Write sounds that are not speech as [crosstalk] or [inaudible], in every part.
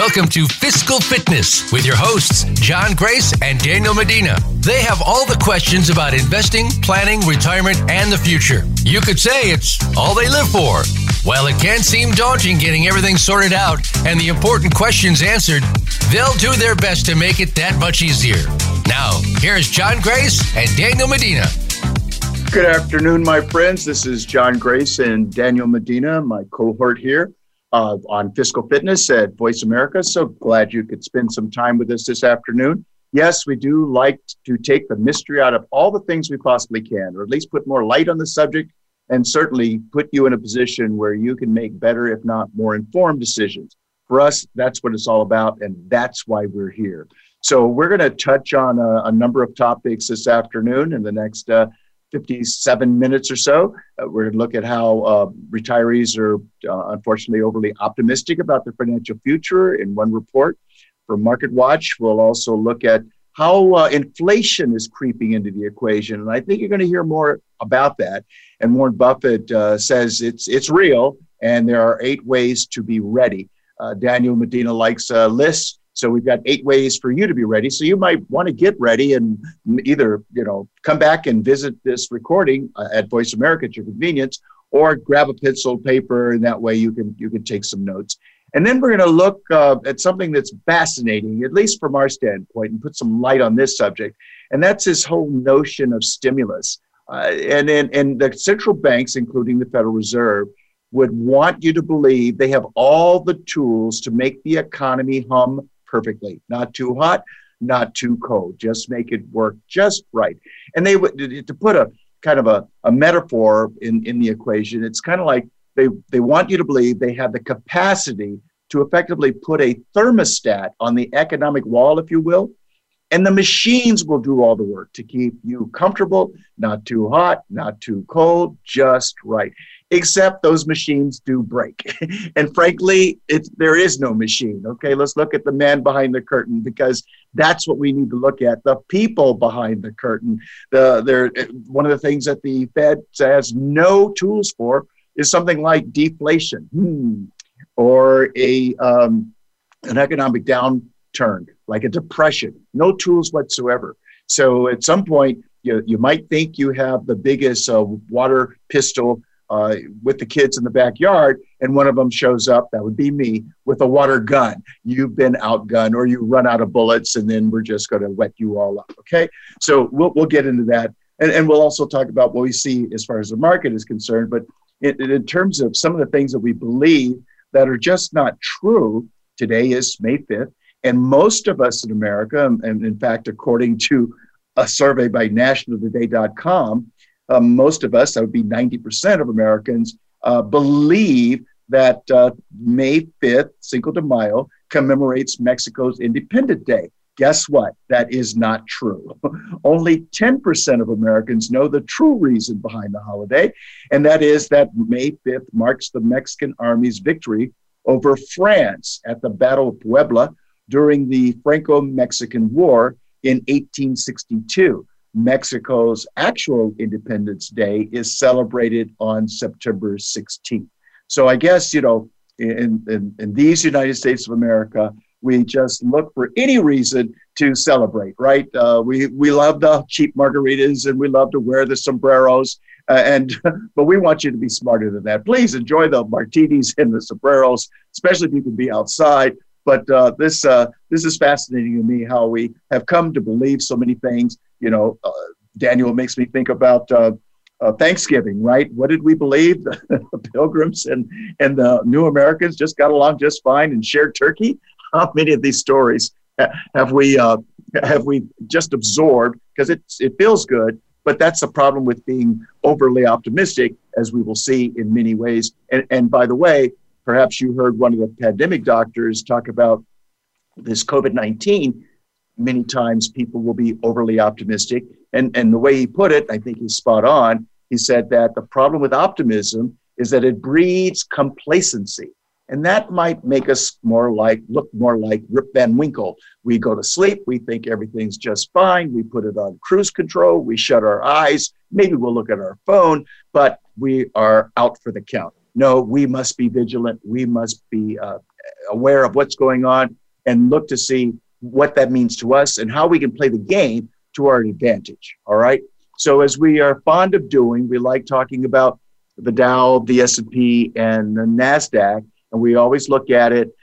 Welcome to Fiscal Fitness with your hosts, John Grace and Daniel Medina. They have all the questions about investing, planning, retirement, and the future. You could say it's all they live for. While it can seem daunting getting everything sorted out and the important questions answered, they'll do their best to make it that much easier. Now, here's John Grace and Daniel Medina. Good afternoon, my friends. This is John Grace and Daniel Medina, my cohort here uh, on fiscal fitness at Voice America. So glad you could spend some time with us this afternoon. Yes, we do like to take the mystery out of all the things we possibly can, or at least put more light on the subject, and certainly put you in a position where you can make better, if not more informed decisions. For us, that's what it's all about, and that's why we're here. So, we're going to touch on a, a, number of topics this afternoon in the next uh, 57 minutes or so. Uh, we're going to look at how uh, retirees are uh, unfortunately overly optimistic about their financial future in one report. For Market Watch, we'll also look at how uh, inflation is creeping into the equation. And I think you're going to hear more about that. And Warren Buffett uh, says it's, it's real and there are eight ways to be ready. Uh, Daniel Medina likes lists. So we've got eight ways for you to be ready. So you might want to get ready and either, you know, come back and visit this recording uh, at Voice America at your convenience, or grab a pencil, paper, and that way you can you can take some notes. And then we're going to look uh, at something that's fascinating, at least from our standpoint, and put some light on this subject. And that's this whole notion of stimulus. Uh, and, and, and the central banks, including the Federal Reserve, would want you to believe they have all the tools to make the economy hum perfectly. Not too hot, not too cold. Just make it work just right. And they would to put a kind of a, a metaphor in, in the equation, it's kind of like they, they want you to believe they have the capacity to effectively put a thermostat on the economic wall, if you will, and the machines will do all the work to keep you comfortable, not too hot, not too cold, just right except those machines do break. [laughs] and frankly, there is no machine. Okay, let's look at the man behind the curtain because that's what we need to look at the people behind the curtain. The, there, one of the things that the Fed has no tools for is something like deflation hmm, or a, um, an economic downturn, like a depression. No tools whatsoever. So at some point, you, you might think you have the biggest uh, water pistol uh, with the kids in the backyard, and one of them shows up, that would be me, with a water gun. You've been outgunned, or you run out of bullets, and then we're just going to wet you all up. Okay, so we'll we'll get into that, and and we'll also talk about what we see as far as the market is concerned. But in, in terms of some of the things that we believe that are just not true, today is May fifth, and most of us in America, and in fact, according to a survey by NationalToday.com uh, most of us, that would be 90% of Americans, uh, believe that uh, May 5th, Cinco de Mayo, commemorates Mexico's Independence Day. Guess what? That is not true. [laughs] Only 10% of Americans know the true reason behind the holiday, and that is that May 5th marks the Mexican army's victory over France at the Battle of Puebla during the Franco Mexican War in 1862. Mexico's actual Independence Day is celebrated on September 16th. So I guess, you know, in, in, in, these United States of America, we just look for any reason to celebrate, right? Uh, we, we love the cheap margaritas and we love to wear the sombreros. Uh, and [laughs] but we want you to be smarter than that. Please enjoy the martinis and the sombreros, especially if you can be outside. But uh, this uh, this is fascinating to me how we have come to believe so many things. You know, uh, Daniel makes me think about uh, uh, Thanksgiving, right? What did we believe? [laughs] the Pilgrims and and the New Americans just got along just fine and shared turkey. [laughs] How many of these stories have we uh, have we just absorbed because it it feels good? But that's the problem with being overly optimistic, as we will see in many ways. And, and by the way, Perhaps you heard one of the pandemic doctors talk about this COVID 19 many times people will be overly optimistic. And, and the way he put it, I think he's spot on. He said that the problem with optimism is that it breeds complacency. And that might make us more like, look more like Rip Van Winkle. We go to sleep, we think everything's just fine, we put it on cruise control, we shut our eyes, maybe we'll look at our phone, but we are out for the count. No, we must be vigilant, we must be uh, aware of what's going on and look to see what that means to us and how we can play the game to our advantage. All right. So as we are fond of doing, we like talking about the Dow, the S&P, and the Nasdaq, and we always look at it.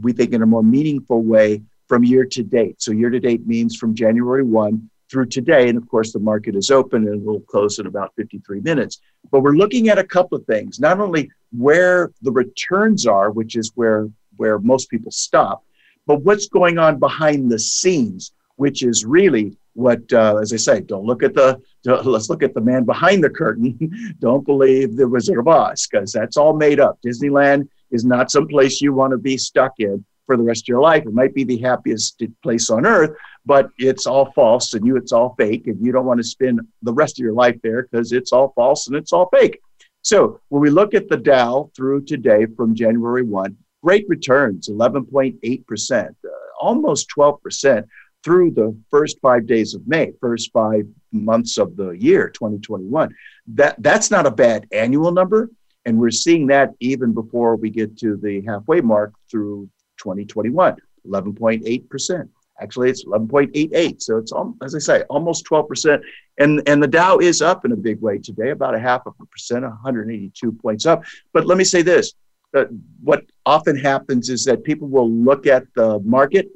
We think in a more meaningful way from year to date. So year to date means from January one through today, and of course the market is open and will close in about 53 minutes. But we're looking at a couple of things: not only where the returns are, which is where where most people stop, but what's going on behind the scenes, which is really what, uh, as I say, don't look at the, [laughs] let's look at the man behind the curtain. [laughs] don't believe the Wizard of Oz, because that's all made up. Disneyland is not some place you want to be stuck in for the rest of your life. It might be the happiest place on earth, but it's all false and you, it's all fake. And you don't want to spend the rest of your life there because it's all false and it's all fake. So when we look at the Dow through today from January 1, great returns 11.8%, uh, almost 12% through the first five days of May, first five months of the year 2021. That, that's not a bad annual number. And we're seeing that even before we get to the halfway mark through 2021, 11.8%. Actually, it's 11.88. So it's, as I say, almost 12%. And, and the Dow is up in a big way today, about a half of a percent, 182 points up. But let me say this uh, what often happens is that people will look at the market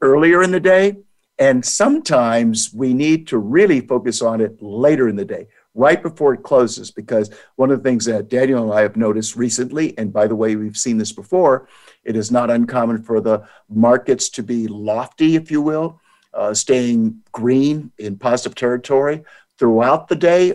earlier in the day, and sometimes we need to really focus on it later in the day, right before it closes. Because one of the things that Daniel and I have noticed recently, and by the way, we've seen this before, it is not uncommon for the markets to be lofty, if you will, uh, staying green in positive territory throughout the day,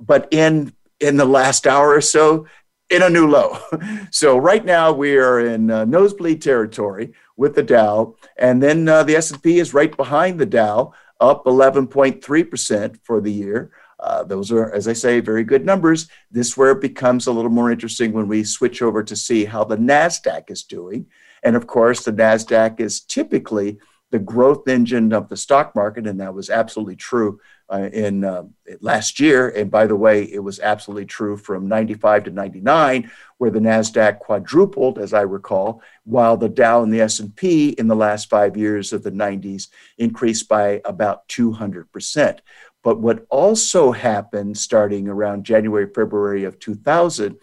but in in the last hour or so, in a new low. [laughs] So right now we are in uh, nosebleed territory with the Dow, and then uh, the S&P is right behind the Dow, up 11.3% for the year. Uh, those are, as I say, very good numbers. This where it becomes a little more interesting when we switch over to see how the Nasdaq is doing. And of course, the Nasdaq is typically the growth engine of the stock market, and that was absolutely true uh, in uh, last year. And by the way, it was absolutely true from 95 to 99, where the Nasdaq quadrupled, as I recall, while the Dow and the S&P in the last five years of the 90s increased by about 200 percent. But what also happened starting around January, February of 2000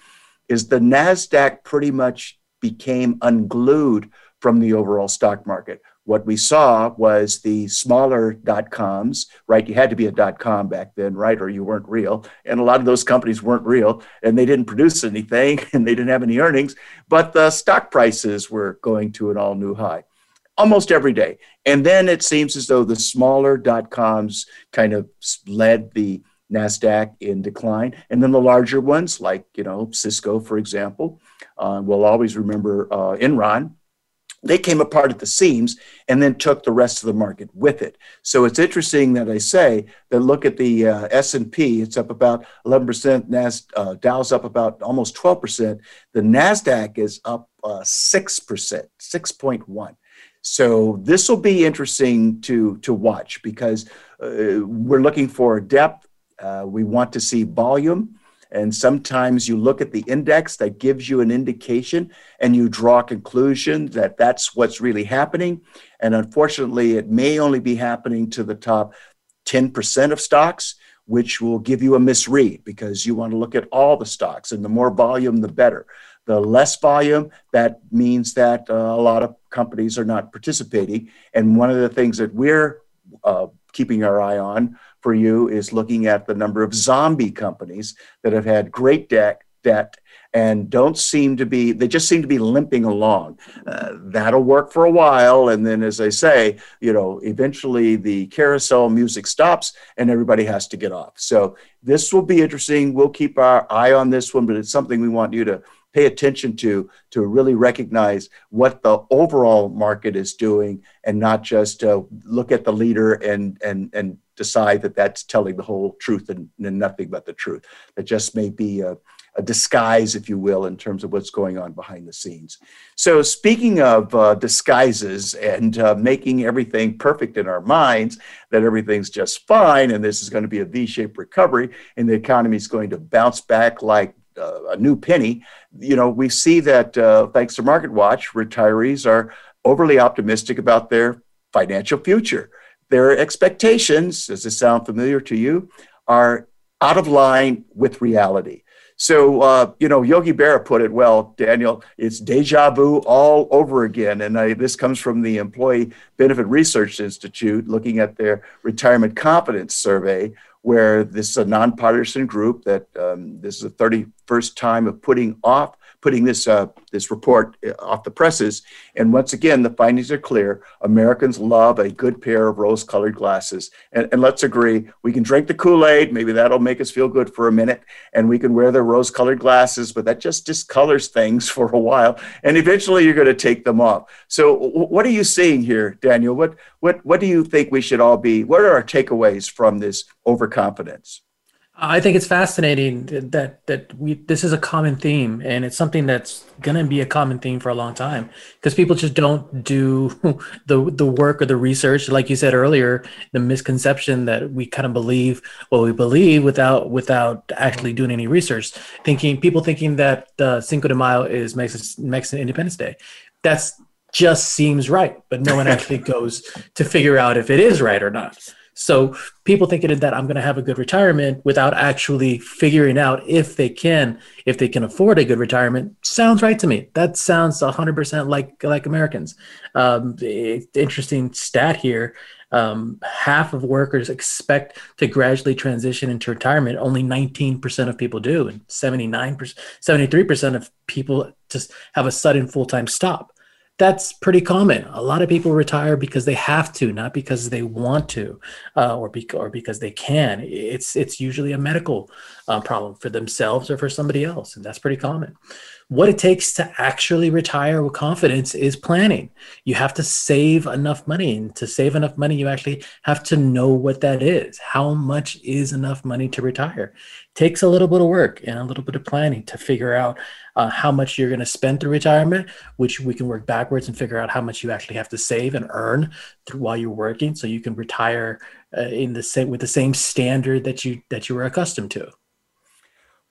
is the NASDAQ pretty much became unglued from the overall stock market what we saw was the smaller dot coms, right? You had to be a dot com back then, right? Or you weren't real. And a lot of those companies weren't real and they didn't produce anything [laughs] and they didn't have any earnings, but the stock prices were going to an all new high almost every day. And then it seems as though the smaller dot coms kind of led the NASDAQ in decline. And then the larger ones, like, you know, Cisco, for example, uh, we'll always remember uh, Enron they came apart at the seams and then took the rest of the market with it. So it's interesting that I say that look at the uh, S&P, it's up about 11%, Nas, uh, Dow's up about almost 12%. The NASDAQ is up uh, 6%, 6.1. So this will be interesting to, to watch because uh, we're looking for depth. Uh, we want to see volume. And sometimes you look at the index that gives you an indication and you draw a conclusion that that's what's really happening. And unfortunately, it may only be happening to the top 10% of stocks, which will give you a misread because you want to look at all the stocks and the more volume, the better. The less volume, that means that uh, a lot of companies are not participating. And one of the things that we're uh, keeping our eye on for you is looking at the number of zombie companies that have had great debt, debt and don't seem to be they just seem to be limping along. Uh, that'll work for a while and then as i say you know eventually the carousel music stops and everybody has to get off. So this will be interesting. We'll keep our eye on this one but it's something we want you to pay attention to to really recognize what the overall market is doing and not just uh, look at the leader and and and decide that that's telling the whole truth and, and nothing but the truth. That just may be a, a, disguise, if you will, in terms of what's going on behind the scenes. So, speaking of uh, disguises and uh, making everything perfect in our minds, that everything's just fine and this is going to be a V shaped recovery and the economy is going to bounce back like uh, a new penny, you know, we see that uh, thanks to Market Watch, retirees are overly optimistic about their financial future their expectations, does this sound familiar to you, are out of line with reality. So, uh, you know, Yogi Berra put it well, Daniel, it's deja vu all over again. And I, this comes from the Employee Benefit Research Institute looking at their retirement confidence survey, where this is a nonpartisan group that um, this is the 31st time of putting off putting this uh, this report uh, off the presses. And once again, the findings are clear. Americans love a good pair of rose-colored glasses. And, and let's agree, we can drink the Kool-Aid. Maybe that'll make us feel good for a minute, and we can wear the rose-colored glasses. But that just discolors things [laughs] for a while, and eventually you're going to take them off. So, what are you seeing here, Daniel? What what what do you think we should all be? What are our takeaways from this overconfidence? I think it's fascinating that that we this is a common theme, and it's something that's going to be a common theme for a long time because people just don't do [laughs] the the work or the research, like you said earlier, the misconception that we kind of believe what we believe without without actually doing any research. Thinking people thinking that uh, Cinco de Mayo is Mexican, Mexican Independence Day. That's just seems right, but no one [laughs] actually goes to figure out if it is right or not. So people thinking that I'm going to have a good retirement without actually figuring out if they can, if they can afford a good retirement, sounds right to me. That sounds 100% like like Americans. Um, interesting stat here. Um, half of workers expect to gradually transition into retirement. Only 19% of people do, and 79%, 73% of people just have a sudden full time stop that's pretty common. A lot of people retire because they have to, not because they want to, uh, or, be- or because they can. It's it's usually a medical uh, problem for themselves or for somebody else, and that's pretty common. What it takes to actually retire with confidence is planning. You have to save enough money, and to save enough money, you actually have to know what that is. How much is enough money to retire? It takes a little bit of work and a little bit of planning to figure out uh, how much you're going to spend through retirement, which we can work backwards and figure out how much you actually have to save and earn through, while you're working, so you can retire uh, in the same with the same standard that you that you were accustomed to.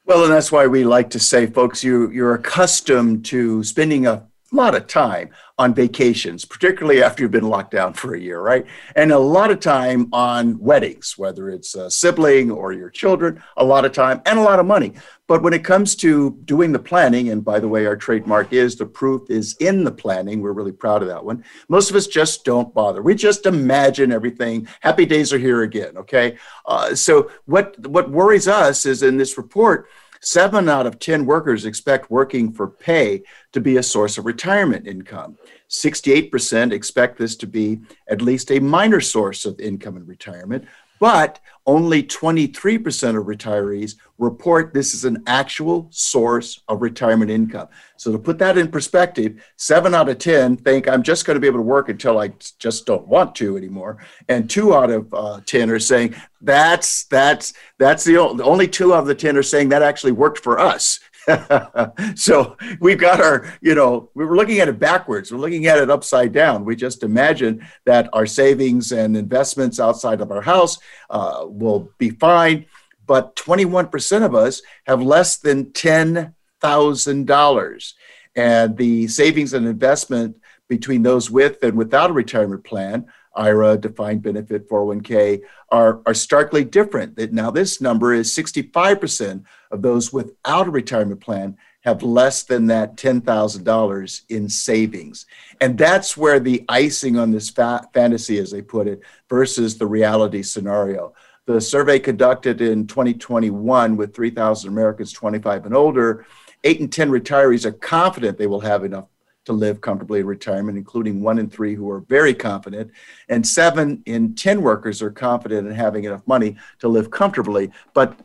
Well, and that's why we like to say, folks, you you're accustomed to spending a lot of time on vacations, particularly after you've been locked down for a year, right? And a lot of time on weddings, whether it's a sibling or your children, a lot of time and a lot of money. But when it comes to doing the planning, and by the way, our trademark is the proof is in the planning. We're really proud of that one. Most of us just don't bother. We just imagine everything. Happy days are here again. Okay. Uh, so what what worries us is in this report Seven out of 10 workers expect working for pay to be a source of retirement income. 68% expect this to be at least a minor source of income in retirement, but only 23% of retirees report this is an actual source of retirement income. So, to put that in perspective, seven out of 10 think I'm just going to be able to work until I just don't want to anymore. And two out of uh, 10 are saying that's, that's, that's the only, only two out of the 10 are saying that actually worked for us. [laughs] so we've got our, you know, we were looking at it backwards. We're looking at it upside down. We just imagine that our savings and investments outside of our house uh, will be fine. But 21% of us have less than $10,000. And the savings and investment between those with and without a retirement plan IRA, defined benefit 401k are, are starkly different. Now, this number is 65% of those without a retirement plan have less than that $10,000 in savings. And that's where the icing on this fa- fantasy, as they put it, versus the reality scenario. The survey conducted in 2021 with 3,000 Americans 25 and older, eight in 10 retirees are confident they will have enough to live comfortably in retirement, including one in three who are very confident, and seven in 10 workers are confident in having enough money to live comfortably. But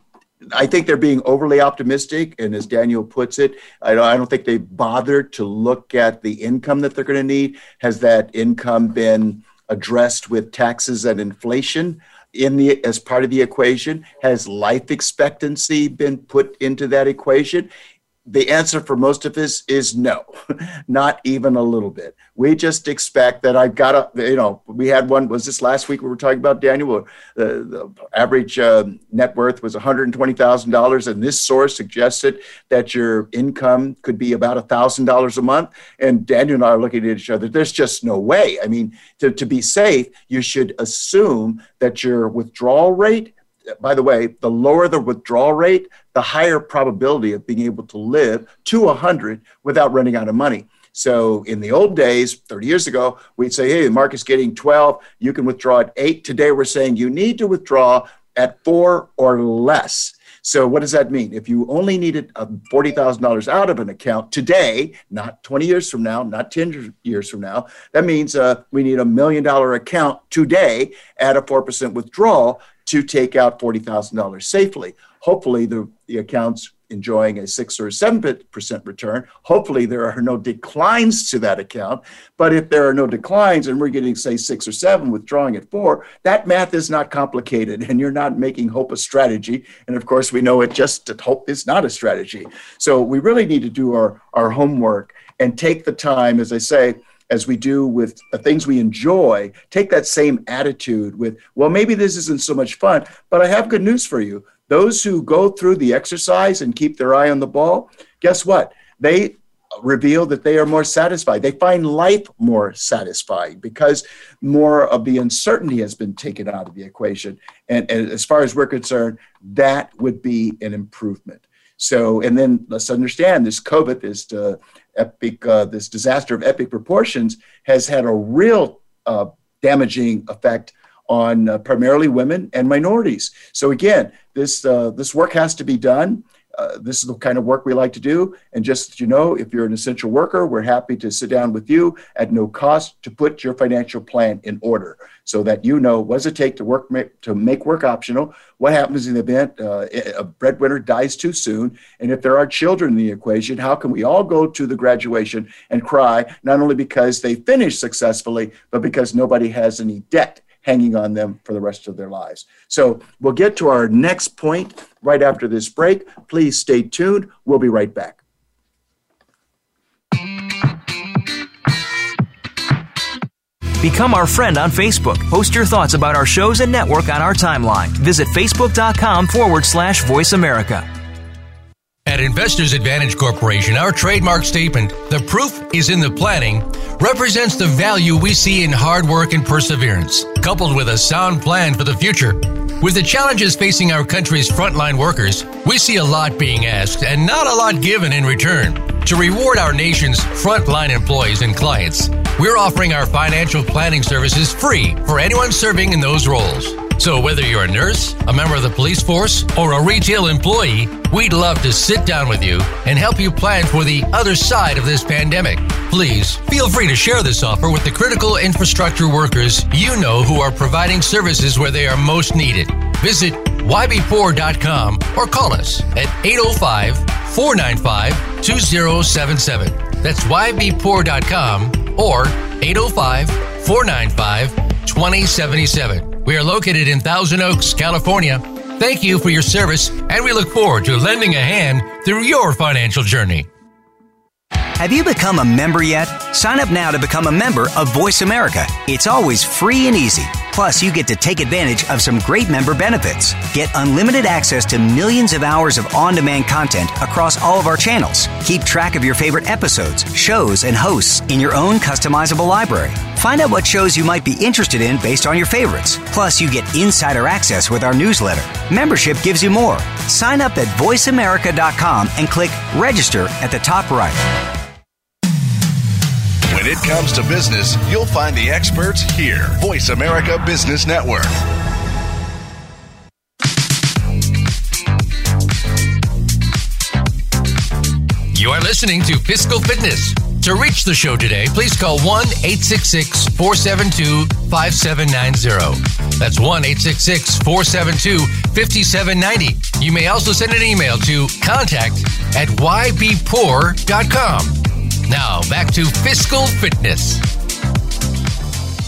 I think they're being overly optimistic. And as Daniel puts it, I don't, think they bothered to look at the income that they're going to need. Has that income been addressed with taxes and inflation? in the as part of the equation has life expectancy been put into that equation the answer for most of us is no, [laughs] not even a little bit. We just expect that I've got a, you know, we had one, was this last week we were talking about, Daniel? The, the average uh, net worth was $120,000, and this source suggested that your income could be about $1,000 a month. And Daniel and I are looking at each other. There's just no way. I mean, to, to be safe, you should assume that your withdrawal rate by the way, the lower the withdrawal rate, the higher probability of being able to live to 100 without running out of money. So in the old days, 30 years ago, we'd say, hey, the market's getting 12, you can withdraw at eight. Today, we're saying you need to withdraw at four or less. So what does that mean? If you only needed $40,000 out of an account today, not 20 years from now, not 10 years from now, that means uh, we need a million dollar account today at a 4% withdrawal to take out $40,000 safely. Hopefully, the, the account's enjoying a six or seven percent return. Hopefully, there are no declines to that account. But if there are no declines and we're getting, say, six or seven, withdrawing at four, that math is not complicated and you're not making hope a strategy. And of course, we know it just hope is not a strategy. So we really need to do our, our homework and take the time, as I say, as we do with the things we enjoy, take that same attitude with, well, maybe this isn't so much fun, but I have good news for you. Those who go through the exercise and keep their eye on the ball, guess what? They reveal that they are more satisfied. They find life more satisfying because more of the uncertainty has been taken out of the equation. And, and as far as we're concerned, that would be an improvement. So, and then let's understand this COVID, this uh, epic, uh, this disaster of epic proportions has had a real uh, damaging effect on uh, primarily women and minorities. So again, this uh, this work has to be done. Uh, this is the kind of work we like to do. And just you know, if you're an essential worker, we're happy to sit down with you at no cost to put your financial plan in order so that you know what does it take to work to make work optional. What happens in the event uh, a breadwinner dies too soon, and if there are children in the equation, how can we all go to the graduation and cry not only because they finished successfully, but because nobody has any debt hanging on them for the rest of their lives. So we'll get to our next point right after this break. Please stay tuned. We'll be right back. Become our friend on Facebook. Post your thoughts about our shows and network on our timeline. Visit facebook.com forward slash voice America. At Investors Advantage Corporation, our trademark statement, the proof is in the planning, represents the value we see in hard work and perseverance, coupled with a sound plan for the future. With the challenges facing our country's frontline workers, we see a lot being asked and not a lot given in return. To reward our nation's frontline employees and clients, we're offering our financial planning services free for anyone serving in those roles. So, whether you're a nurse, a member of the police force, or a retail employee, we'd love to sit down with you and help you plan for the other side of this pandemic. Please feel free to share this offer with the critical infrastructure workers you know who are providing services where they are most needed. Visit ybpoor.com or call us at 805 495 2077. That's ybpoor.com or 805 495 2077. We are located in Thousand Oaks, California. Thank you for your service, and we look forward to lending a hand through your financial journey. Have you become a member yet? Sign up now to become a member of Voice America. It's always free and easy. Plus, you get to take advantage of some great member benefits. Get unlimited access to millions of hours of on demand content across all of our channels. Keep track of your favorite episodes, shows, and hosts in your own customizable library. Find out what shows you might be interested in based on your favorites. Plus, you get insider access with our newsletter. Membership gives you more. Sign up at voiceamerica.com and click register at the top right. When it comes to business, you'll find the experts here. Voice America Business Network. You are listening to Fiscal Fitness To reach the show today, please call 1 866 472 5790. That's 1 866 472 5790. You may also send an email to contact at ybpoor.com. Now, back to fiscal fitness.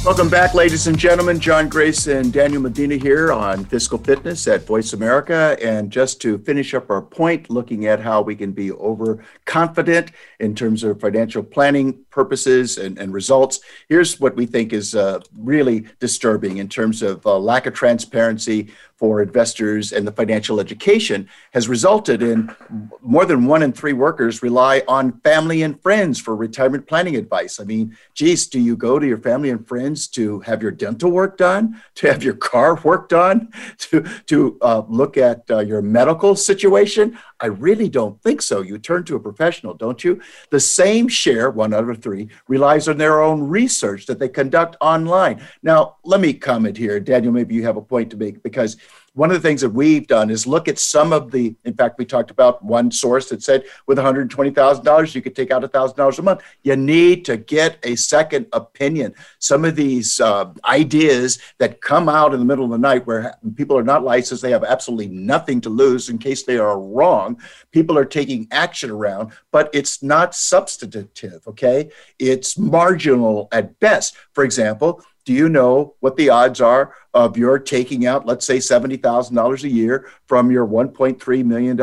Welcome back, ladies and gentlemen. John Grace and Daniel Medina here on Fiscal Fitness at Voice America. And just to finish up our point, looking at how we can be overconfident in terms of financial planning purposes and, and results, here's what we think is uh, really disturbing in terms of uh, lack of transparency for investors and the financial education has resulted in more than one in three workers rely on family and friends for retirement planning advice. I mean, geez, do you go to your family and friends to have your dental work done, to have your car worked on, to, to uh, look at uh, your medical situation? I really don't think so. You turn to a professional, don't you? The same share, one out of three, relies on their own research that they conduct online. Now, let me comment here. Daniel, maybe you have a point to make because one of the things that we've done is look at some of the in fact we talked about one source that said with $120000 you could take out $1000 a month. You need to get a second opinion. Some of these uh, ideas that come out in the middle of the night where people are not licensed they have absolutely nothing to lose in case they are wrong. People are taking action around but it's not substantive okay? It's marginal at best. For example do you know what the odds are of your taking out, let's say, $70,000 a year from your $1.3 million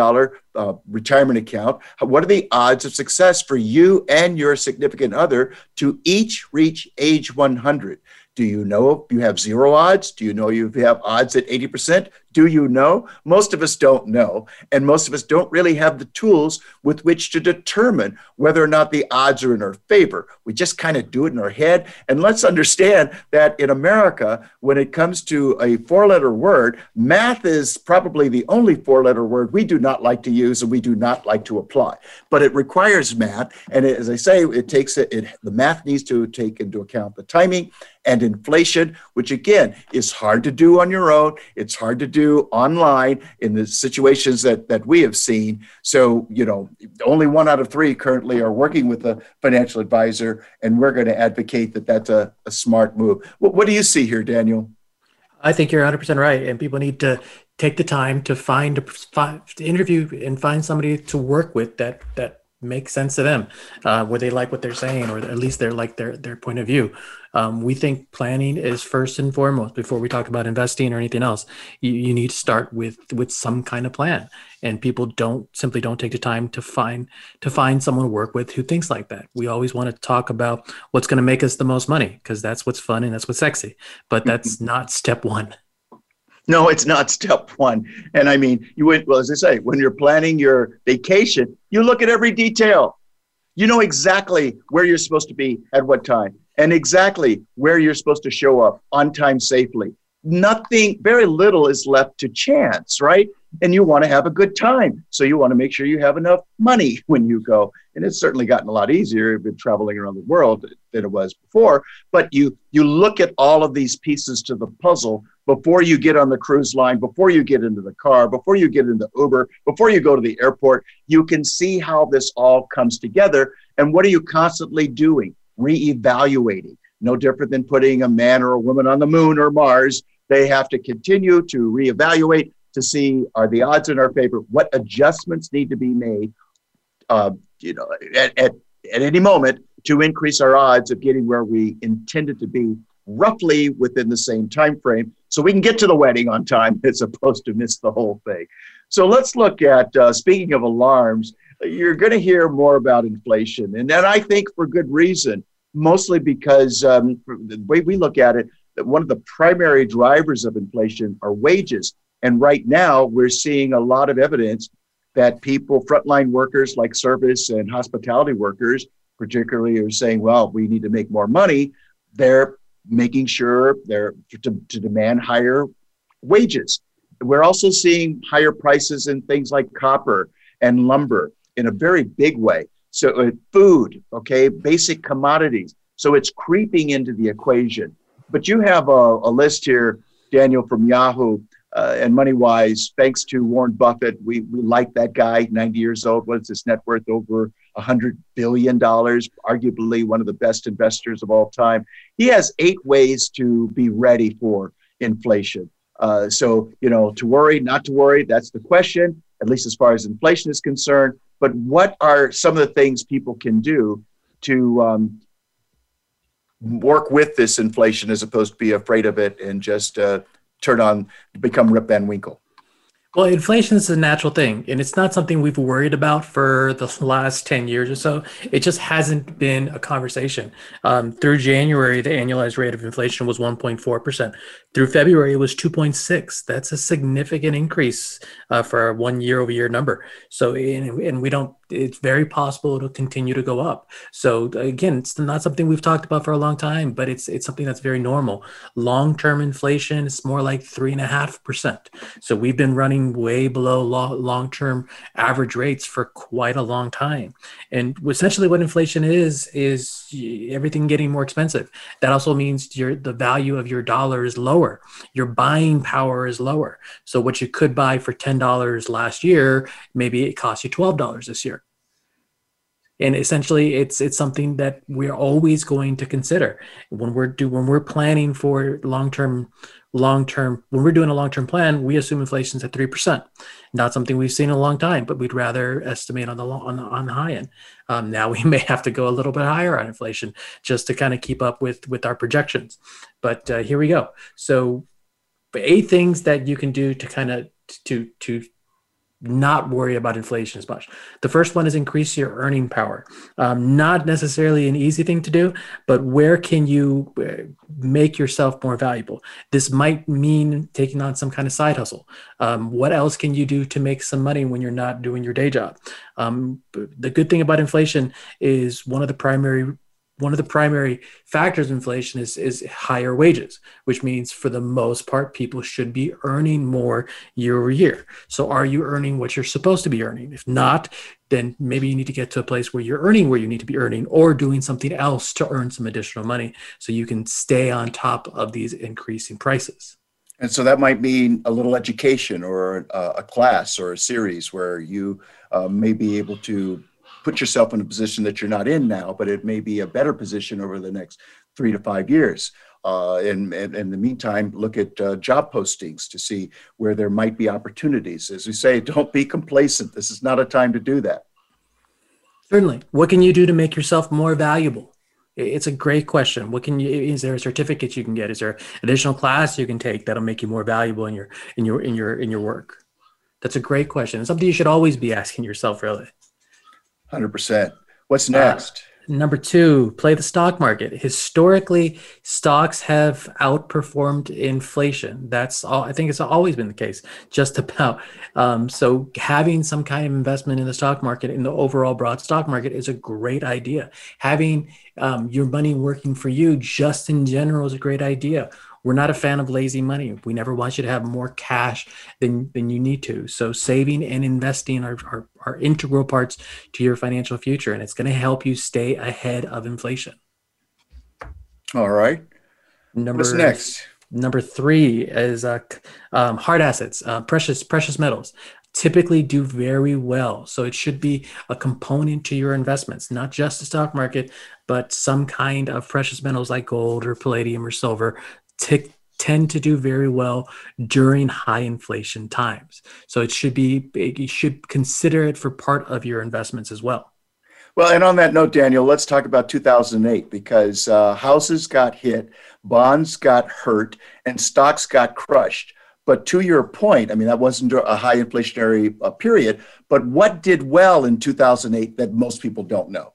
uh, retirement account? What are the odds of success for you and your significant other to each reach age 100? Do you know you have zero odds? Do you know you have odds at 80%? Do you know? Most of us don't know. And most of us don't really have the tools with which to determine whether or not the odds are in our favor. We just kind of do it in our head. And let's understand that in America, when it comes to a four letter word, math is probably the only four letter word we do not like to use and we do not like to apply. But it requires math. And as I say, it takes it, it the math needs to take into account the timing and inflation, which again is hard to do on your own. It's hard to do online in the situations that, that we have seen. So, you know, only one out of three currently are working with a financial advisor, and we're going to advocate that that's a, a smart move. What, what do you see here, Daniel? I think you're 100% right. And people need to take the time to find, to interview and find somebody to work with that, that make sense to them, uh, where they like what they're saying, or at least they're like their their point of view. Um, we think planning is first and foremost before we talk about investing or anything else. You, you need to start with with some kind of plan, and people don't simply don't take the time to find to find someone to work with who thinks like that. We always want to talk about what's going to make us the most money because that's what's fun and that's what's sexy, but that's not step one. No, it's not step one. And I mean, you went, well, as I say, when you're planning your vacation, you look at every detail. You know exactly where you're supposed to be at what time and exactly where you're supposed to show up on time safely. Nothing, very little is left to chance, right? And you want to have a good time. So you want to make sure you have enough money [laughs] when you go. And it's certainly gotten a lot easier. Been traveling around the world than it was before. But you you look at all of these pieces to the puzzle before you get on the cruise line, before you get into the car, before you get into Uber, before you go to the airport, you can see how this all comes together. And what are you constantly doing? Reevaluating. No different than putting a man or a woman on the moon or Mars. They have to continue to reevaluate to see are the odds in our favor, what adjustments need to be made, uh, you know, at, at, at any moment to increase our odds of getting where we intended to be roughly within the same time frame so we can get to the wedding on time [laughs] as opposed to miss the whole thing. So let's look at, uh, speaking of alarms, you're going to hear more about inflation. And then I think for good reason, mostly because um, the way we look at it, that one of the primary drivers of inflation are wages. And right now, we're seeing a lot of evidence that people, frontline workers like service and hospitality workers, particularly, are saying, well, we need to make more money. They're making sure they're to, to demand higher wages. We're also seeing higher prices in things like copper and lumber in a very big way. So, uh, food, okay, basic commodities. So it's creeping into the equation. But you have a, a list here, Daniel, from Yahoo uh, and MoneyWise. Thanks to Warren Buffett, we, we like that guy, 90 years old. What's his net worth? Over $100 billion, arguably one of the best investors of all time. He has eight ways to be ready for inflation. Uh, so, you know, to worry, not to worry, that's the question, at least as far as inflation is concerned. But what are some of the things people can do to um, work with this inflation as opposed to be afraid of it and just uh, turn on, become Rip Van Winkle? Well, inflation is a natural thing, and it's not something we've worried about for the last 10 years or so. It just hasn't been a conversation. Um, through January, the annualized rate of inflation was 1.4%. Through February, it was 2.6. That's a significant increase uh, for a one year over year number. So, and, and we don't it's very possible it'll continue to go up. So again, it's not something we've talked about for a long time, but it's it's something that's very normal. Long-term inflation is more like three and a half percent. So we've been running way below long-term average rates for quite a long time. And essentially, what inflation is is everything getting more expensive. That also means your the value of your dollar is lower. Your buying power is lower. So what you could buy for ten dollars last year, maybe it costs you twelve dollars this year and essentially it's it's something that we're always going to consider. When we're do when we're planning for long term long term when we're doing a long term plan we assume inflation's at 3% not something we've seen in a long time but we'd rather estimate on the on the, on the high end. Um, now we [laughs] may have to go a little bit higher on inflation just to kind of keep up with with our projections. But uh, here we go. So eight things that you can do to kind of to to not worry about inflation as much. The first one is increase your earning power. Um, not necessarily an easy thing to do, but where can you uh, make yourself more valuable? This might mean taking on some kind of side hustle. Um, what else can you do to make some money when you're not doing your day job? Um, the good thing about inflation is one of the primary one of the primary factors of inflation is, is higher wages, which means for the most part, people should be earning more year over year. So, are you earning what you're supposed to be earning? If not, then maybe you need to get to a place where you're earning where you need to be earning or doing something else to earn some additional money so you can stay on top of these increasing prices. And so that might mean a little education or a, a class or a series where you uh, may be able to put yourself in a position that you're not in now, but it may be a better position over the next three to five years. Uh, and, and, in the meantime, look at uh, job postings to see where there might be opportunities. As we say, don't be complacent. This is not a time to do that. Certainly. What can you do to make yourself more valuable? It's a great question. What can you? Is there a certificate you can get? Is there additional class you can take that'll make you more valuable in your in your in your in your work? That's a great question. It's something you should always be asking yourself, really. 100%. What's uh, next? Uh, number two, play the stock market. Historically, stocks have outperformed inflation. That's all. I think it's always been the case, just about. Um, so having some kind of investment in the stock market, in the overall broad stock market, is a great idea. Having um, your money working for you, just in general, is a great idea. We're not a fan of lazy money. We never want you to have more cash than, than you need to. So saving and investing are, are, are integral parts to your financial future, and it's going to help you stay ahead of inflation. All right. Number, What's next? Number three is uh, um, hard assets, uh, precious precious metals typically do very well. So it should be a component to your investments, not just the stock market, but some kind of precious metals like gold or palladium or silver t- tend to do very well during high inflation times. So it should be you should consider it for part of your investments as well. Well, and on that note, Daniel, let's talk about 2008 because uh, houses got hit, bonds got hurt, and stocks got crushed. But to your point, I mean, that wasn't a high inflationary uh, period, but what did well in 2008 that most people don't know?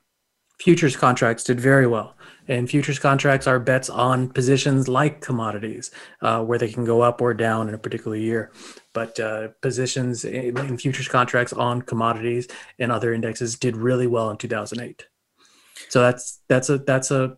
Futures contracts did very well. And futures contracts are bets on positions like commodities, uh, where they can go up or down in a particular year. But uh, positions in, in, futures contracts on commodities and other indexes did really well in 2008. So that's that's a that's a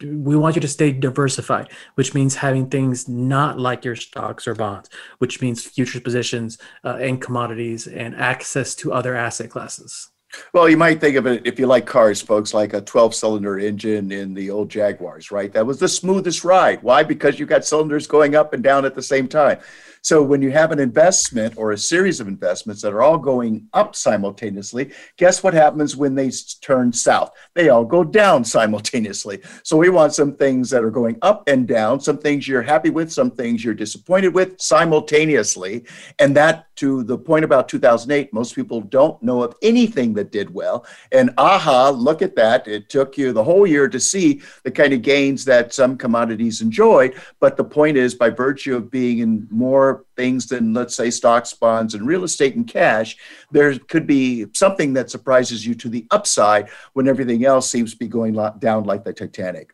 we want you to stay diversified, which means having things not like your stocks or bonds, which means futures positions uh, and commodities and access to other asset classes. Well, you might think of it if you like cars, folks, like a 12 cylinder engine in the old Jaguars, right? That was the smoothest ride. Why? Because you've got cylinders going up and down at the same time. So when you have an investment or a series of investments that are all going up simultaneously, guess what happens when they turn south? They all go down simultaneously. So we want some things that are going up and down, some things you're happy with, some things you're disappointed with simultaneously. And that to the point about 2008, most people don't know of anything that did well. And aha, look at that. It took you the whole year to see the kind of gains that some commodities enjoyed. But the point is, by virtue of being in more things than, let's say, stocks, bonds, and real estate and cash, there could be something that surprises you to the upside when everything else seems to be going down like the Titanic.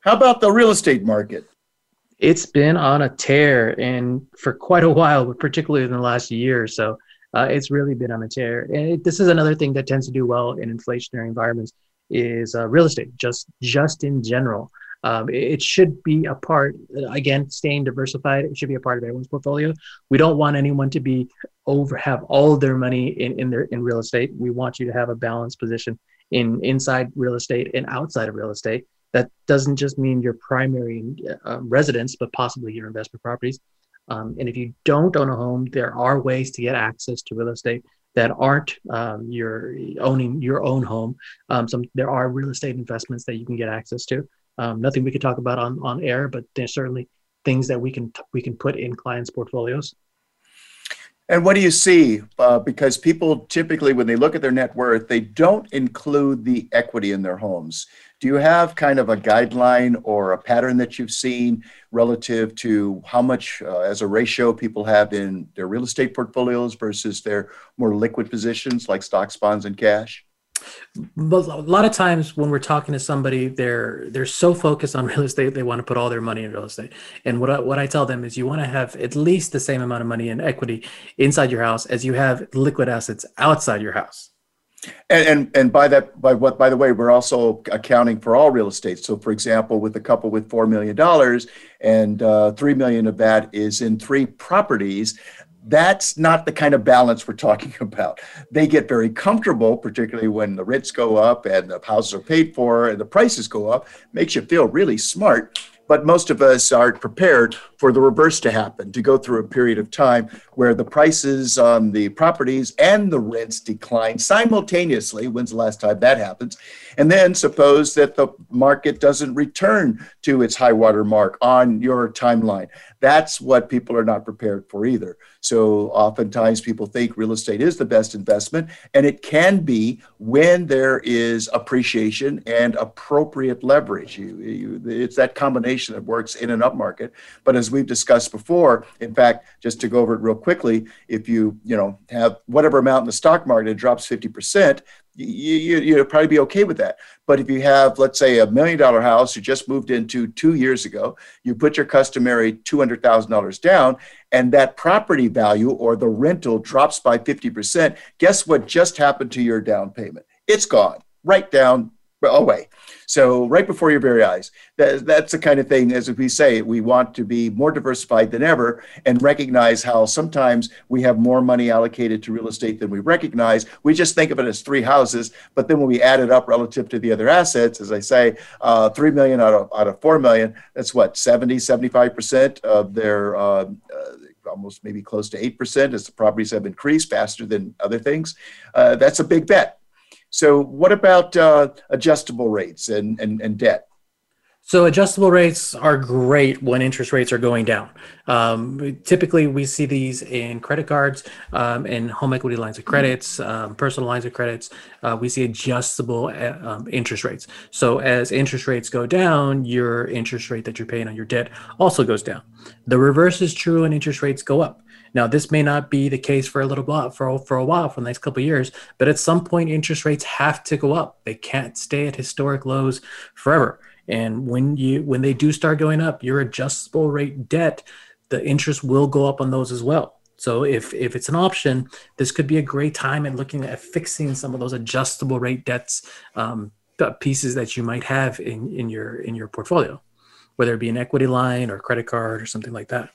How about the real estate market? it's been on a tear and for quite a while, but particularly in the last year or so. Uh, it's really been on a tear. And it, this is another thing that tends to do well in inflationary environments is uh, real estate, just just in general. Um, it, should be a part, again, staying diversified. It should be a part of everyone's portfolio. We don't want anyone to be over have all their money in, in their in real estate. We want you to have a balanced position in inside real estate and outside of real estate that doesn't just mean your primary uh, residence, but possibly your investment properties. Um, and if you don't own a home, there are ways to get access to real estate that aren't um, your owning your own home. Um, some there are real estate investments that you can get access to. Um, nothing we could talk about on on air, but there's certainly things that we can we can put in clients' portfolios. And what do you see? Uh, because people typically, when they look at their net worth, they don't include the equity in their homes. Do you have kind of a guideline or a pattern that you've seen relative to how much, uh, as a ratio, people have in their real estate portfolios versus their more liquid positions like stocks, bonds, and cash? But a lot of times when we're talking to somebody, they're they're so focused on [laughs] real estate, they want to put all their money in real estate. And what I, what I tell them is, you want to have at least the same amount of money in equity inside your house as you have liquid assets outside your house. And, and and by that by what by the way we're also accounting for all real estate. So for example, with a couple with four million dollars and uh, three million of that is in three properties, that's not the kind of balance we're talking [laughs] about. They get very comfortable, particularly when the rents go up and the houses are paid for and the prices go up, makes you feel really smart. But most of us aren't prepared for the reverse to happen, to go through a period of time where the prices on the properties and the rents decline simultaneously. When's the last time that happens? And then suppose that the market doesn't return to its high water mark on your timeline. That's what people are not prepared for either. So oftentimes people think real estate is the best investment, and it can be when there is appreciation and appropriate leverage. You, you, it's that combination that works in an up market. But as we've discussed before, in fact, just to go over it real quickly, if you you know have whatever amount in the stock market, it drops 50%, you, you, you'd probably be okay with that. But if you have, let's say, a million dollar house you just moved into two years ago, you put your customary $200,000 down, and that property value or the rental drops by 50%, guess what just happened to your down payment? It's gone right down away. So right before your very eyes. That, that's the kind of thing, as we say, we want to be more diversified than ever and recognize how sometimes we have more money allocated to real estate than we recognize. We just think of it as three houses, but then when we add it up relative to the other assets, as I say, uh, three million out of out of four million, that's what 70, 75 percent of their. Uh, uh, almost maybe close to 8% as the properties have increased faster than other things. Uh, that's a big bet. So, what about uh, adjustable rates and, and, and debt? So adjustable rates are great when interest rates are going down. Um, typically, we see these in credit cards, um, in home equity lines of credits, um, personal lines of credits. Uh, we see adjustable uh, um, interest rates. So as interest rates go down, your interest rate that you're paying on your debt also goes down. The reverse is true when interest rates go up. Now, this may not be the case for a little while, for, for a while, for the next couple years, but at some point, interest rates have to go up. They can't stay at historic lows forever. And when you when they do start going up, your adjustable rate debt, the interest will go up on those as well. So if if it's an option, this could be a great time at looking at fixing some of those adjustable rate debts um, pieces that you might have in in your in your portfolio, whether it be an equity line or credit card or something like that.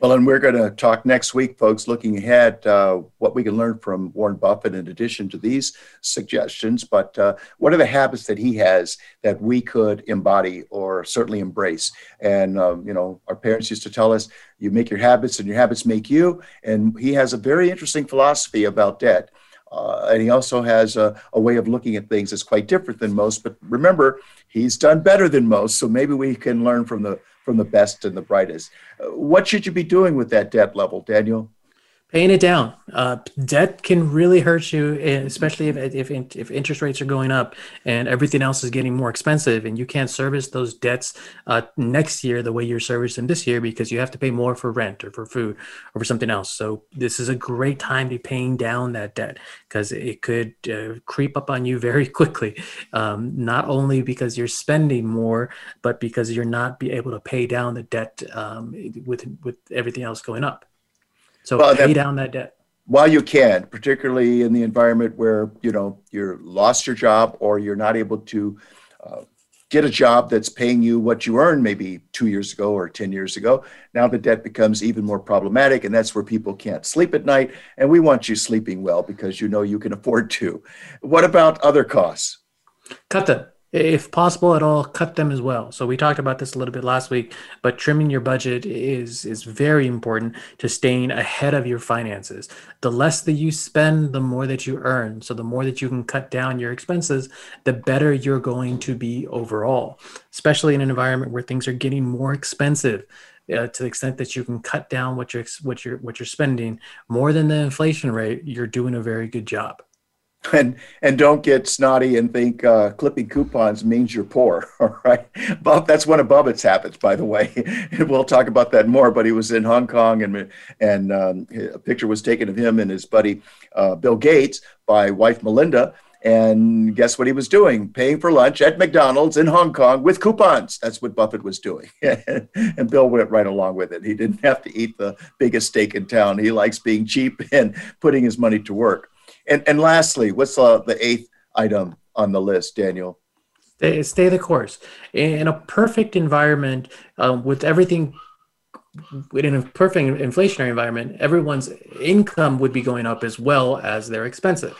Well, and we're going to talk next week, folks, looking ahead uh, what we can learn from Warren Buffett in addition to these suggestions. But uh, what are the habits that he has that we could embody or certainly embrace? And, um, you know, our parents used to tell us, you make your habits and your habits make you. And he has a very interesting philosophy about debt. Uh, and he also has a, a, way of looking at things that's quite different than most. But remember, he's done better than most. So maybe we can learn from the from the best and the brightest. Uh, what should you be doing with that debt level, Daniel? Paying it down. Uh, debt can really hurt you, eh, especially if, if if interest rates are going up and everything else is getting more expensive, and you can't service those debts uh, next year the way you're servicing this year because you have to pay more for rent or for food or for something else. So this is a great time to be paying down that debt because it could uh, creep up on you very [laughs] quickly. Um, not only because you're spending more, but because you're not be able to pay down the debt um, with with everything else going up. So well, pay that, down that debt. While you can, particularly in the environment where you know you're lost your job or you're not able to uh, get a job that's paying you what you earned maybe two years ago or 10 years ago. Now the debt becomes even more problematic, and that's where people can't sleep at night. And we want you sleeping well because you know you can afford to. What about other costs? Cut them if possible at all cut them as well. So we talked about this a little bit last week but trimming your budget is is very important to staying ahead of your finances. The less that you spend the more that you earn. So the more that you can cut down your expenses the better you're going to be overall especially in an environment where things are getting more expensive uh, to the extent that you can cut down what you're what you're what you're spending. More than the inflation rate you're doing a very good job [laughs] and and don't get snotty and think uh, clipping coupons means you're poor. [laughs] All right, Bob. That's one of Buffett's habits, by the way. [laughs] we'll talk about that more. But he was in Hong Kong, and and um, a picture was taken of him and his buddy uh, Bill Gates by wife Melinda. And guess what he was doing? Paying for lunch at McDonald's in Hong Kong with coupons. That's what Buffett was doing. and Bill went right along with it. He didn't have to eat the biggest steak in town. He likes being cheap and putting his money to work. And and lastly, what's uh, the eighth item on the list, Daniel? Stay, stay the course. In a perfect environment, um, with everything in a perfect inflationary environment, everyone's income would be going up as well as their expenses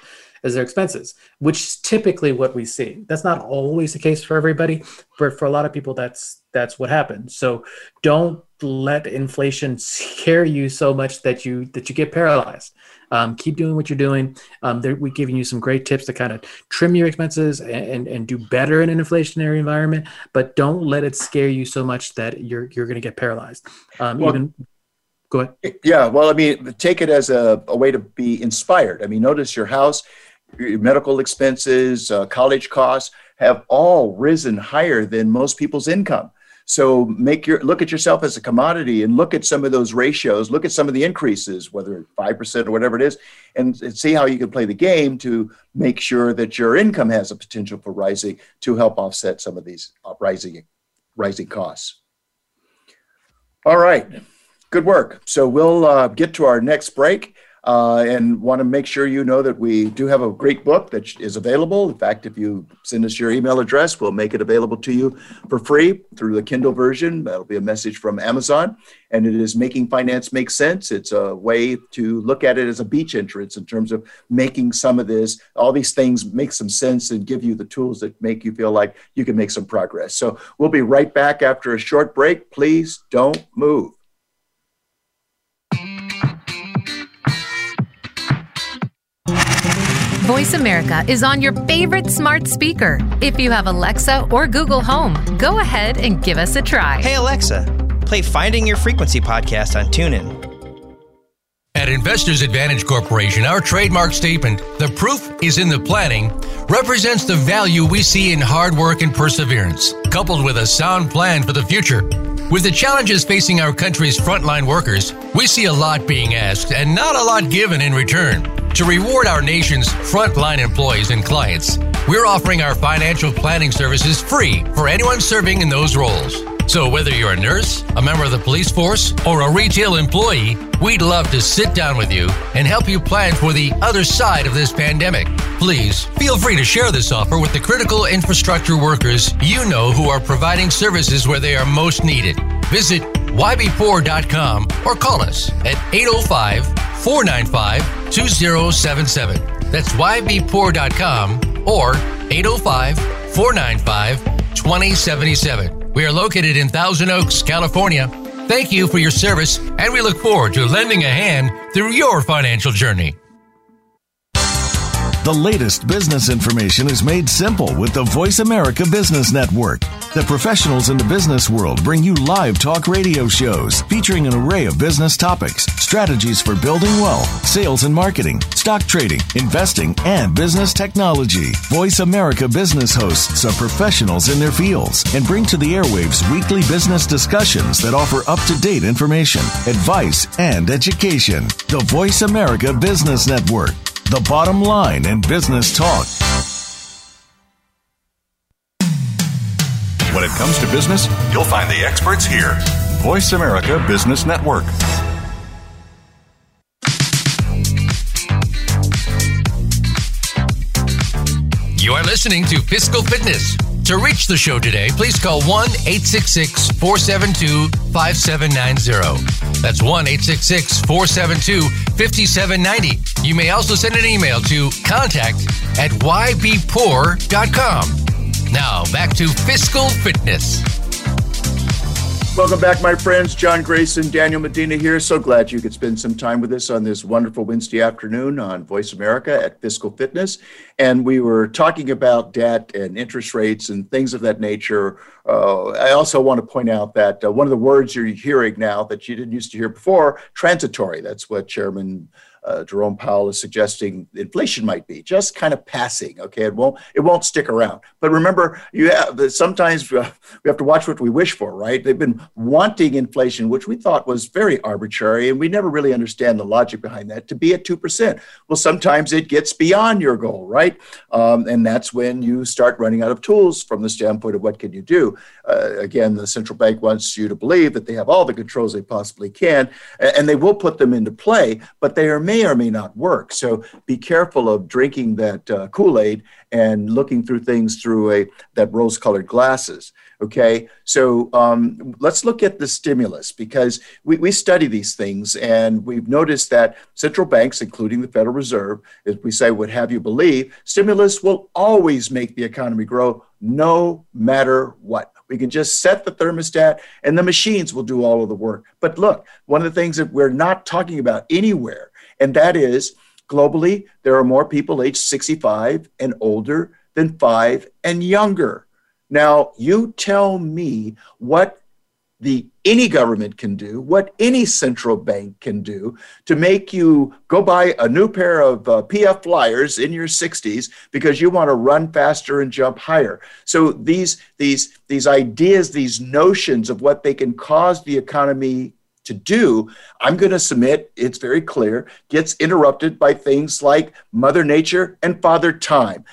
as their expenses, which is typically what we see. That's not always the case for everybody, but for a lot of people, that's that's what happens. So don't let inflation scare you so much that you that you get paralyzed. Um, keep doing what you're doing. Um, we're giving you some great tips to kind of trim your expenses and, and, and do better in an inflationary environment, but don't let it scare you so much that you're you're going to get paralyzed. Um, well, even go ahead. Yeah, well, I mean, take it as a, a way to be inspired. I mean, notice your house, your medical expenses, uh, college costs have all risen higher than most people's income. So make your look at yourself as a commodity and look at some of those ratios, look at some of the increases, whether five percent or whatever it is, and, and see how you can play the game to make sure that your income has a potential for rising to help offset some of these uh, rising rising costs. All right, good work. So we'll uh, get to our next break uh, and want to make sure you know that we do have a great book that is available. In fact, if you send us your email address, we'll make it available to you for free through the Kindle version. That'll be a message from Amazon. And it is Making Finance Make Sense. It's a way to look at it as a beach entrance in terms of making some of this, all these things make some sense and give you the tools that make you feel like you can make some progress. So we'll be right back after a short break. Please don't move. Voice America is on your favorite smart speaker. If you have Alexa or Google Home, go ahead and give us a try. Hey, Alexa, play Finding Your Frequency podcast on TuneIn. At Investors Advantage Corporation, our trademark statement, the proof is in the planning, represents the value we see in hard work and perseverance, coupled with a sound plan for the future. With the challenges facing our country's frontline workers, we see a lot being asked and not a lot given in return. To reward our nation's frontline employees and clients, we're offering our financial planning services free for anyone serving in those roles. So, whether you're a nurse, a member of the police force, or a retail employee, we'd love to sit down with you and help you plan for the other side of this pandemic. Please feel free to share this offer with the critical infrastructure workers you know who are providing services where they are most needed. Visit ybpoor.com or call us at 805 495 2077. That's ybpoor.com or 805 495 2077. We are located in Thousand Oaks, California. Thank you for your service, and we look forward to lending a hand through your financial journey. The latest business information is made simple with the Voice America Business Network. The professionals in the business world bring you live talk radio shows featuring an array of business topics, strategies for building wealth, sales and marketing, stock trading, investing, and business technology. Voice America Business hosts are professionals in their fields and bring to the airwaves weekly business discussions that offer up to date information, advice, and education. The Voice America Business Network the bottom line in business talk. When it comes to business, you'll find the experts here. Voice America Business Network. You are listening to Fiscal Fitness. To reach the show today, please call 1 866 472 5790. That's 1 866 472 5790. You may also send an email to contact at ybpoor.com. Now, back to Fiscal Fitness. Welcome back, my friends. John Grace and, Daniel Medina here. So glad you could spend some time with us on this wonderful Wednesday afternoon on Voice America at Fiscal Fitness. And we were talking about debt and interest rates and things of that nature. Uh, I also want to point out that uh, one of the words you're hearing now that you didn't used to hear before, transitory. That's what Chairman uh, Jerome Powell is suggesting inflation might be just kind of passing. Okay, it won't it won't stick around. But remember, you have sometimes we have to watch what we wish for, right? They've been wanting inflation, which we thought was very arbitrary, and we never really understand the logic behind that, to be at two percent. Well, sometimes it gets beyond your goal, right? Um, and that's when you start running out of tools from the standpoint of what can you do. Uh, again, the central bank wants you to believe that they have all the controls they possibly can, and they will put them into play, but they are may or may not work. So be careful of drinking that uh, Kool Aid and looking through things through a that rose colored glasses. Okay, so um, let's look at the stimulus because we, we study these things and we've noticed that central banks, including the Federal Reserve, as we say, would have you believe, stimulus will always make the economy grow no matter what. We can just set the thermostat and the machines will do all of the work. But look, one of the things that we're not talking about anywhere and that is globally, there are more people aged 65 and older than five and younger. Now, you tell me what the any government can do, what any central bank can do to make you go buy a new pair of uh, PF flyers in your 60s because you want to run faster and jump higher. So these these these ideas, these notions of what they can cause the economy to do, I'm going to submit, it's very clear, gets interrupted by things like Mother Nature and Father Time.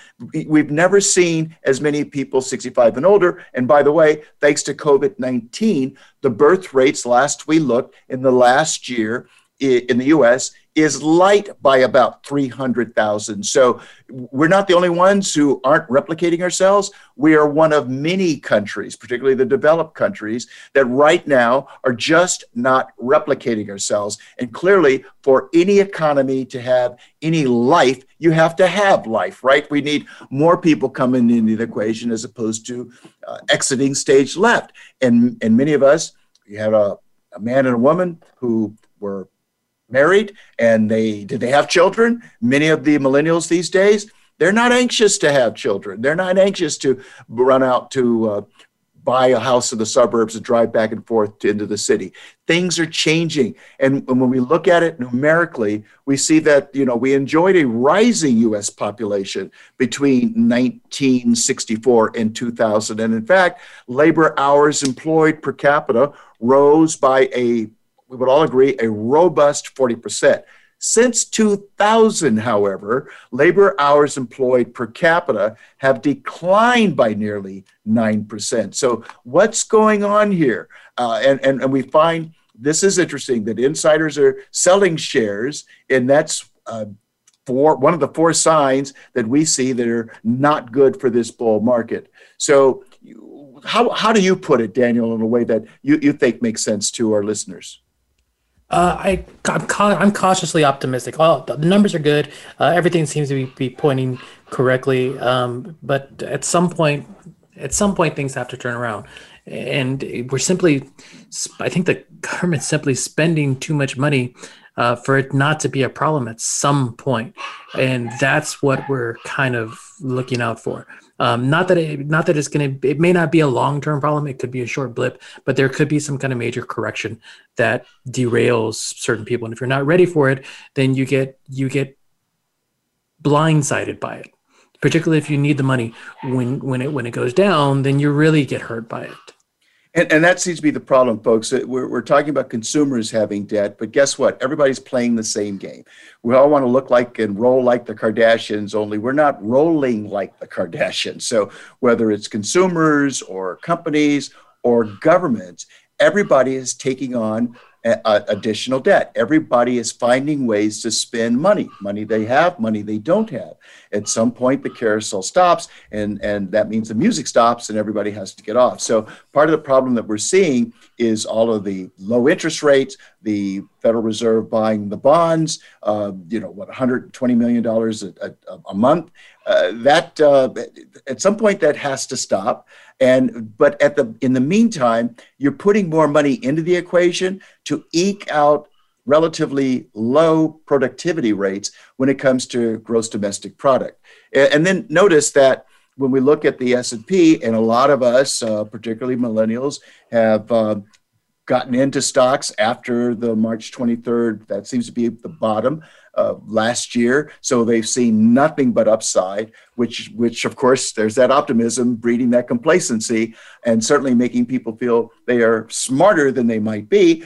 We've never seen as many people 65 and older. And by the way, thanks to COVID 19, the birth rates last we looked in the last year in the US is light by about 300,000. So we're not the only ones who aren't replicating ourselves. We are one of many countries, particularly the developed countries, that right now are just not replicating ourselves. And clearly, for any economy to have any life, you have to have life, right? We need more people coming into the equation as opposed to uh, exiting stage left. And, and many of us, you have a, a man and a woman who were married and they did they have children? Many of the millennials these days they're not anxious to have children. They're not anxious to run out to uh, buy a house in the suburbs and drive back and forth to, into the city. Things are changing. And when we look at it numerically we see that you know we enjoyed a rising us population between 1964 and 2000 and in fact labor hours employed per capita rose by a we would all agree, a robust 40%. Since 2000, however, labor hours employed per capita have declined by nearly 9%. So, what's going on here? Uh, and, and, and we find this is interesting that insiders are selling shares, and that's uh, four, one of the four signs that we see that are not good for this bull market. So, how, how do you put it, Daniel, in a way that you, you think makes sense to our listeners? Uh, I, I'm, I'm cautiously optimistic. All the numbers are good. Uh, everything seems to be, be pointing correctly. Um, but at some point, at some point, things have to turn around, and we're simply, I think the government's simply spending too much money uh, for it not to be a problem at some point, and that's what we're kind of looking out for. Um, not that it, not that it's going to, it may not be a long term problem. It could be a short blip, but there could be some kind of major correction that derails certain people. And if you're not ready for it, then you get you get blindsided by it. Particularly if you need the money when when it when it goes down, then you really get hurt by it. And, and that seems to be the problem, folks. We're, we're talking about consumers having debt, but guess what? Everybody's playing the same game. We all want to look like and roll like the Kardashians, only we're not rolling like the Kardashians. So whether it's consumers or companies or governments, everybody is taking on uh, additional debt. Everybody is finding ways to spend money, money they have, money they don't have. At some point, the carousel stops, and, and that means the music stops, and everybody has to get off. So, part of the problem that we're seeing is all of the low interest rates, the Federal Reserve buying the bonds, uh, you know, what, $120 million a, a, a month. Uh, that uh, at some point that has to stop and but at the in the meantime you're putting more money into the equation to eke out relatively low productivity rates when it comes to gross domestic product. And then notice that when we look at the s&p and a lot of us uh, particularly millennials have uh, gotten into stocks after the march 23rd that seems to be the bottom uh, last year. So they've seen nothing but upside, which, which of course, there's that optimism breeding that complacency and certainly making people feel they are smarter than they might be.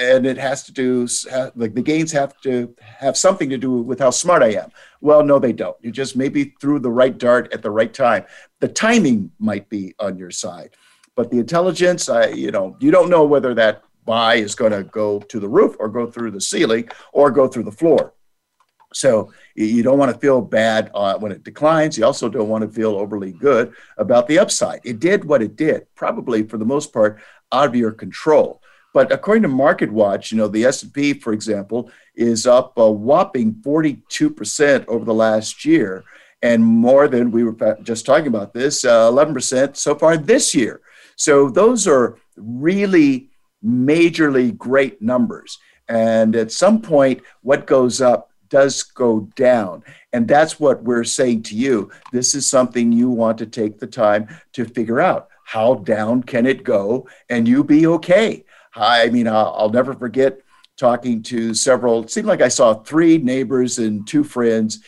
And it has to do, like the gains have to have something to do with how smart I am. Well, no, they don't. You just maybe threw the right dart at the right time. The timing might be on your side. But the intelligence, I, you know, you don't know whether that buy is going to go to the roof or go through the ceiling or go through the floor. So you don't want to feel bad uh, when it declines. You also don't want to feel overly good about the upside. It did what it did, probably for the most part out of your control. But according to Market Watch, you know the S&P, for example, is up a whopping 42% over the last year, and more than we were just talking about this, uh, 11% so far this year. So those are really majorly great numbers. And at some point, what goes up does go down. And that's what we're saying to you. This is something you want to take the time to figure out. How down can it go and you be okay? I mean, I'll, never forget talking to several, it seemed like I saw three neighbors and two friends,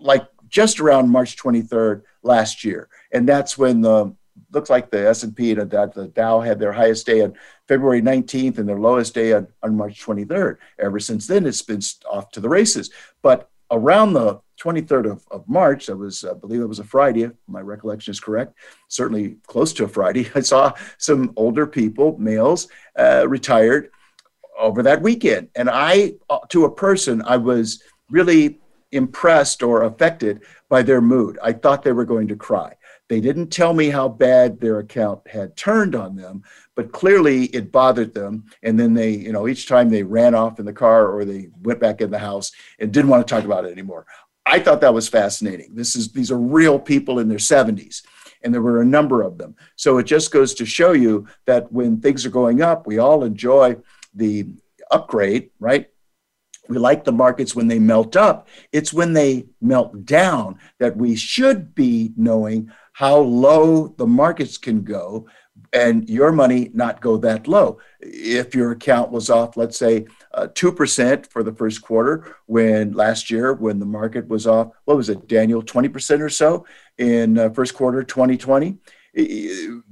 like just around March 23rd last year. And that's when the looks like the S&P and the Dow had their highest day on February 19th and their lowest day on, on March 23rd. Ever since then, it's been off to the races. But around the 23rd of, of March, that was, I believe it was a Friday, if my recollection is correct, certainly close to a Friday, [laughs] I saw some older people, males, uh, retired over that weekend. And I, uh, to a person, I was really impressed or affected by their mood. I thought they were going to cry. They didn't tell me how bad their account had turned on them, but clearly it bothered them. And then they, you know, each time they ran off in the car or they went back in the house and didn't want to talk about it anymore. I thought that was fascinating. This is these are real people in their 70s, and there were a number of them. So it just goes to show you that when things are going up, we all enjoy the upgrade, right? We like the markets when they melt up. It's when they melt down that we should be knowing how low the markets can go and your money not go that low. If your account was off, let's say uh, 2% for the first quarter, when last year, when the market was off, what was it, Daniel, 20% or so in uh, first quarter 2020,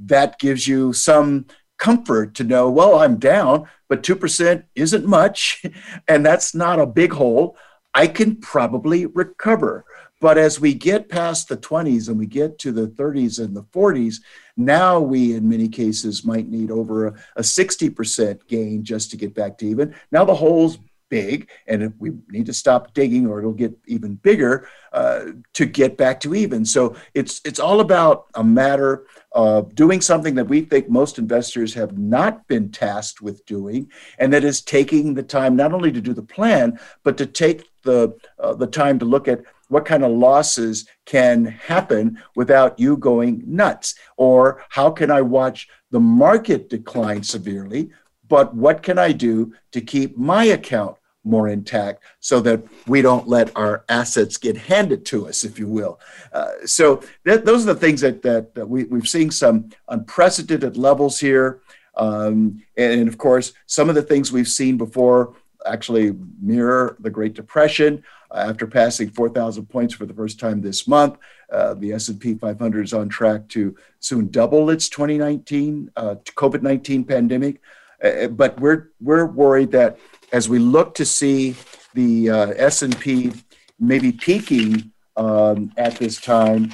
that gives you some comfort to know, well, I'm down, but 2% isn't much, [laughs] and that's not a big hole. I can probably recover. But as we get past the 20s and we get to the 30s and the 40s, now we, in many cases, might need over a, a 60% gain just to get back to even. Now the hole's big, and we need to stop digging or it'll get even bigger uh, to get back to even. So it's it's all about a matter of doing something that we think most investors have not been tasked with doing, and that is taking the time not only to do the plan, but to take the uh, the time to look at what kind of losses can happen without you going nuts or how can i watch the market decline severely but what can I do to keep my account more intact so that we don't let our assets get handed to us, if you will. Uh, so those are the things that, that, that we, we've seen some unprecedented levels here. Um, and, and, of course, some of the things we've seen before actually mirror the Great Depression. Uh, after passing 4,000 points for the first time this month, uh, the S&P 500 is on track to soon double its 2019 uh, COVID-19 pandemic. Uh, but we're we're worried that as we look to see the uh, S&P maybe peaking um, at this time,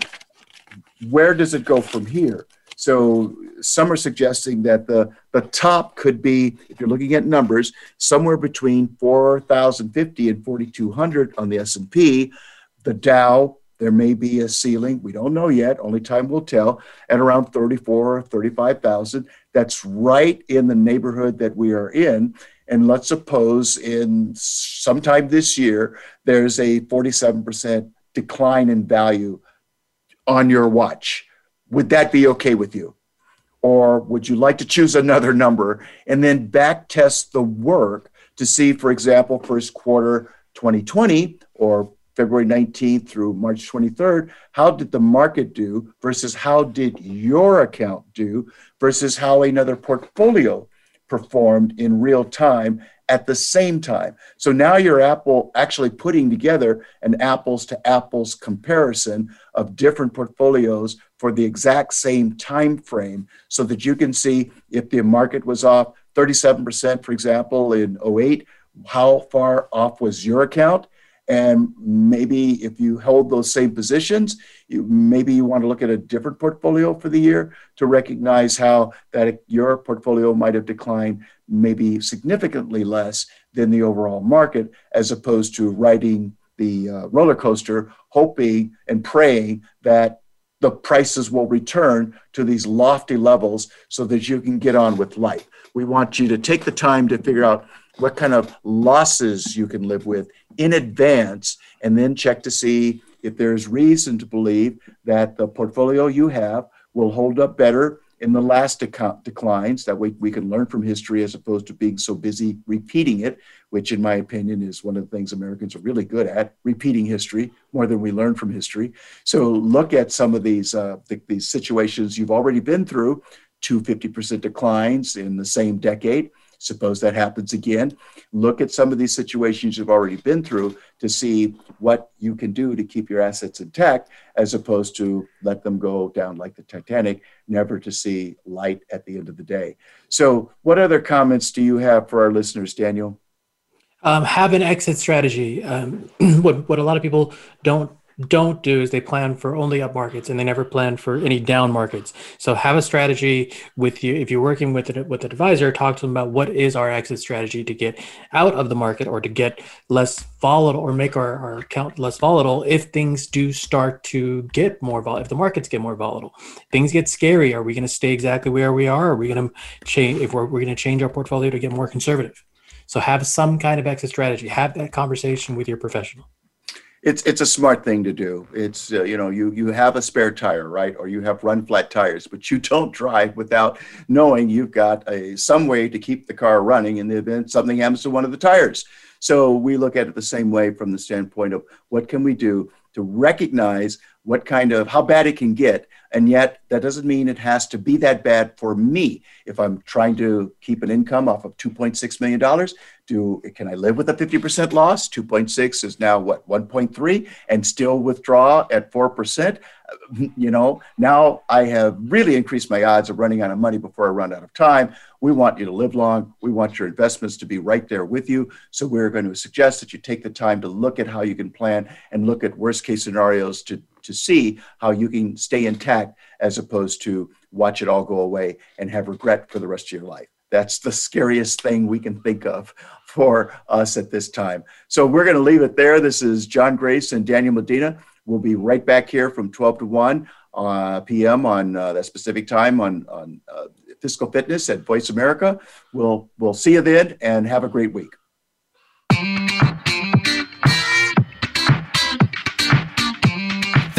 where does it go from here? So some are suggesting that the, the top could be, if you're looking at numbers, somewhere between 4,050 and 4,200 on the S&P. The Dow, there may be a ceiling. We don't know yet. Only time will tell. At around 34, or 35,000. That's right in the neighborhood that we are in. And let's suppose in sometime this year, there's a 47% decline in value on your watch. Would that be okay with you? Or would you like to choose another number and then back test the work to see, for example, first quarter 2020 or February 19th through March 23rd, how did the market do versus how did your account do versus how another portfolio performed in real time at the same time. So now you're Apple actually putting together an apples to apples comparison of different portfolios for the exact same time frame so that you can see if the market was off 37% for example in 08 how far off was your account? And maybe if you hold those same positions, you, maybe you want to look at a different portfolio for the year to recognize how that your portfolio might have declined maybe significantly less than the overall market, as opposed to riding the uh, roller coaster, hoping and praying that the prices will return to these lofty levels so that you can get on with life. We want you to take the time to figure out what kind of losses you can live with in advance and then check to see if there's reason to believe that the portfolio you have will hold up better in the last declines. That way we can learn from history as opposed to being so busy repeating it, which, in my opinion, is one of the things Americans are really good at repeating history more than we learn from history. So look at some of these, uh, the, these situations you've already been through. Two 50% declines in the same decade Suppose that happens again. Look at some of these situations you've already been through to see what you can do to keep your assets intact, as opposed to let them go down like the Titanic, never to see light at the end of the day. So, what other comments do you have for our listeners, Daniel? Um, have an exit strategy. Um, [clears throat] what what a lot of people don't don't do is they plan for only up markets and they never plan for any down markets. So have a strategy with you. If you're working with it with an advisor, talk to them about what is our exit strategy to get out of the market or to get less volatile or make our, our account less volatile if things do start to get more volatile, if the markets get more volatile. Things get scary. Are we going to stay exactly where we are? Are we going to change if we're, we're going to change our portfolio to get more conservative? So have some kind of exit strategy. Have that conversation with your professional it's it's a smart thing to do. It's uh, you know you you have a spare tire, right, or you have run flat tires, but you [laughs] don't drive without knowing you've got a some way to keep the car running in the event something happens to one of the tires. So we look at it the same way from the standpoint of what can we do to recognize what kind of how bad it can get and yet that doesn't mean it has to be that bad for me. If i'm trying to keep an income off of 2.6 million dollars do can i live with a 50% loss? 2.6 is now what 1.3 and still withdraw at 4% you know now i have really increased my odds of running out of money before i run out of time. We want you to live long. We want your investments to be right there with you. So we're going to suggest that you take the time to look at how you can plan and look at worst case scenarios to to see how you can stay intact as opposed to watch it all go away and have regret for the rest of your life. That's the scariest thing we can think of for us at this time. So we're going to leave it there. This is John Grace and Daniel Medina. We'll be right back here from 12 to 1 uh, p.m. on uh, that specific time on, on uh, Fiscal Fitness at Voice America. We'll, we'll see you then and have a great week.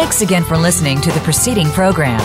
Thanks again for listening to the preceding program.